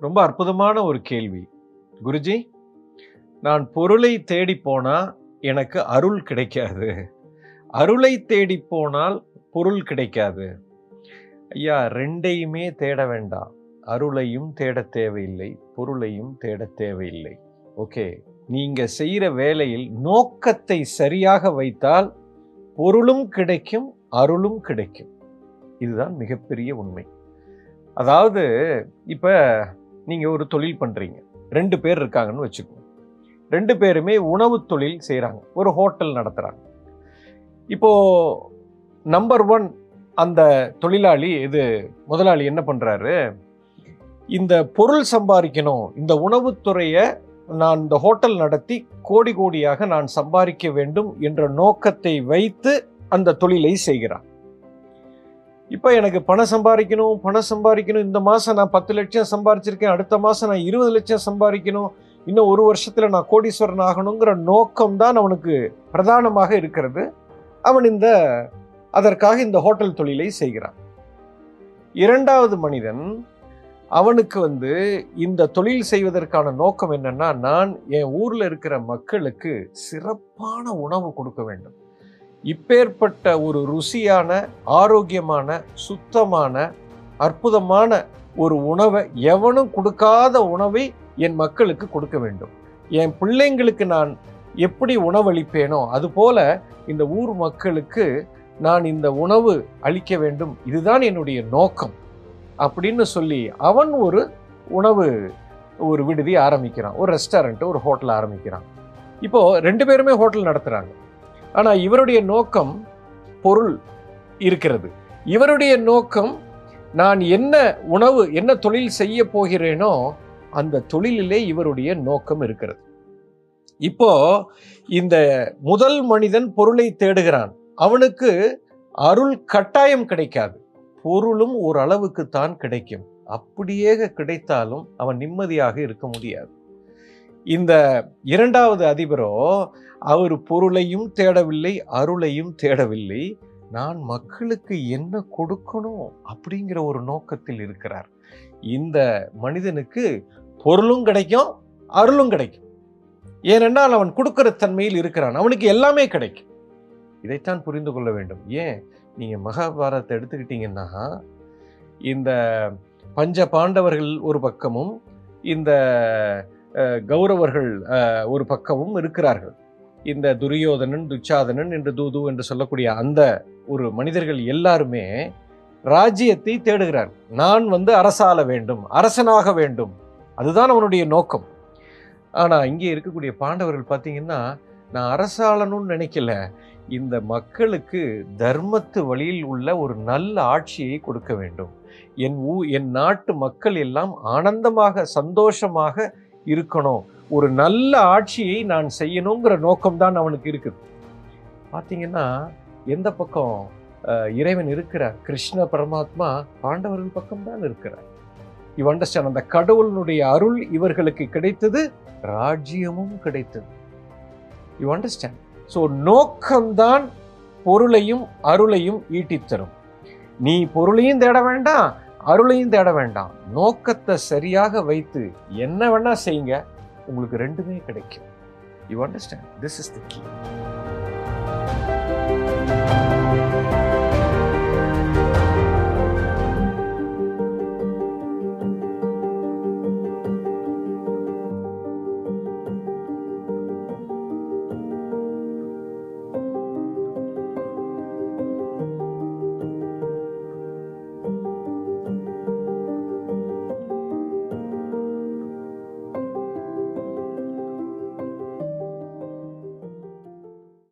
ரொம்ப அற்புதமான ஒரு கேள்வி. குருஜி நான் பொருளை தேடி போனால் எனக்கு அருள் கிடைக்காது. அருளை தேடி போனால் பொருள் கிடைக்காது. ஐயா ரெண்டையுமே தேட வேண்டாம். அருளையும் தேட தேவையில்லை பொருளையும் தேட தேவையில்லை. ஓகே நீங்கள் செய்கிற வேலையில் நோக்கத்தை சரியாக வைத்தால் பொருளும் கிடைக்கும் அருளும் கிடைக்கும். இதுதான் மிகப்பெரிய உண்மை. அதாவது இப்போ நீங்கள் ஒரு தொழில் பண்ணுறீங்க ரெண்டு பேர் இருக்காங்கன்னு வச்சுக்கோங்க. ரெண்டு பேருமே உணவு தொழில் செய்கிறாங்க ஒரு ஹோட்டல் நடத்துகிறாங்க இப்போது நம்பர் ஒன் அந்த தொழிலாளி இது முதலாளி என்ன பண்ணுறாரு இந்த பொருள் சம்பாதிக்கணும் இந்த உணவுத்துறையை நான் இந்த ஹோட்டல் நடத்தி கோடி கோடியாக நான் சம்பாதிக்க வேண்டும் என்ற நோக்கத்தை வைத்து அந்த தொழிலை செய்கிறான் இப்போ எனக்கு பணம் சம்பாதிக்கணும் பணம் சம்பாதிக்கணும் இந்த மாதம் நான் பத்து லட்சம் சம்பாதிச்சிருக்கேன் அடுத்த மாதம் நான் இருபது லட்சம் சம்பாதிக்கணும் இன்னும் ஒரு வருஷத்தில் நான் கோடீஸ்வரன் ஆகணுங்கிற நோக்கம் தான் அவனுக்கு பிரதானமாக இருக்கிறது. அவன் இந்த அதற்காக இந்த ஹோட்டல் தொழிலை செய்கிறான். இரண்டாவது மனிதன் அவனுக்கு வந்து இந்த தொழில் செய்வதற்கான நோக்கம் என்னன்னா நான் என் ஊரில் இருக்கிற மக்களுக்கு சிறப்பான உணவு கொடுக்க வேண்டும். இப்பேற்பட்ட ஒரு ருசியான ஆரோக்கியமான சுத்தமான அற்புதமான ஒரு உணவை எவனும் கொடுக்காத உணவை என் மக்களுக்கு கொடுக்க வேண்டும். என் பிள்ளைங்களுக்கு நான் எப்படி உணவளிப்பேனோ அதுபோல இந்த ஊர் மக்களுக்கு நான் இந்த உணவு அளிக்க வேண்டும். இதுதான் என்னுடைய நோக்கம் அப்படின்னு சொல்லி அவன் ஒரு உணவு ஒரு விடுதி ஆரம்பிக்கிறான். ஒரு ரெஸ்டாரண்ட் ஒரு ஹோட்டல் ஆரம்பிக்கிறான். இப்போது ரெண்டு பேருமே ஹோட்டல் நடத்துகிறாங்க ஆனால் இவருடைய நோக்கம் பொருள் இருக்கிறது. இவருடைய நோக்கம் நான் என்ன உணவு என்ன தொழில் செய்ய போகிறேனோ அந்த தொழிலிலே இவருடைய நோக்கம் இருக்கிறது. இப்போ இந்த முதல் மனிதன் பொருளை தேடுகிறான். அவனுக்கு அருள் கட்டாயம் கிடைக்காது. பொருளும் ஓரளவுக்கு தான் கிடைக்கும். அப்படியே கிடைத்தாலும் அவன் நிம்மதியாக இருக்க முடியாது. இந்த இரண்டாவது அதிபரோ அவர் பொருளையும் தேடவில்லை அருளையும் தேடவில்லை. நான் மக்களுக்கு என்ன கொடுக்கணும் அப்படிங்கிற ஒரு நோக்கத்தில் இருக்கிறார். இந்த மனிதனுக்கு பொருளும் கிடைக்கும் அருளும் கிடைக்கும். ஏனென்றால் அவன் கொடுக்கிற தன்மையில் இருக்கிறான். அவனுக்கு எல்லாமே கிடைக்கும். இதைத்தான் புரிந்து கொள்ள வேண்டும். ஏன்? நீங்கள் மகாபாரதத்தை எடுத்துக்கிட்டீங்கன்னா இந்த பஞ்ச பாண்டவர்கள் ஒரு பக்கமும் இந்த கௌரவர்கள் ஒரு பக்கமும் இருக்கிறார்கள். இந்த துரியோதனன் துச்சாதனன் என்று தூது என்று சொல்லக்கூடிய அந்த ஒரு மனிதர்கள் எல்லாருமே ராஜ்யத்தை தேடுகிறார். நான் வந்து அரசாள வேண்டும் அரசனாக வேண்டும். அதுதான் அவனுடைய நோக்கம். ஆனால் இங்கே இருக்கக்கூடிய பாண்டவர்கள் பார்த்தீங்கன்னா நான் அரசாளனும் நினைக்கல. இந்த மக்களுக்கு தர்மத்து வழியில் உள்ள ஒரு நல்ல ஆட்சியை கொடுக்க வேண்டும். என் ஊ என் நாட்டு மக்கள் எல்லாம் ஆனந்தமாக சந்தோஷமாக இருக்கணும். ஒரு நல்ல ஆட்சியை நான் செய்யணுங்கிற நோக்கம்தான் அவனுக்கு இருக்குது. பார்த்தீங்கன்னா எந்த பக்கம் இறைவன் இருக்கிறார் கிருஷ்ண பரமாத்மா பாண்டவர்கள் பக்கம்தான் இருக்கிறார். யூ அண்டர்ஸ்டாண்ட் அந்த கடவுளினுடைய அருள் இவர்களுக்கு கிடைத்தது ராஜ்யமும் கிடைத்தது. யூ அண்டர்ஸ்டாண்ட் ஸோ நோக்கம்தான் பொருளையும் அருளையும் ஈட்டித் தரும் நீ பொருளையும் தேட வேண்டாம் அருளையும் தேட வேண்டாம். நோக்கத்தை சரியாக வைத்து என்ன வேணா செய்யுங்க. உங்களுக்கு ரெண்டுமே கிடைக்கும். You understand this is the key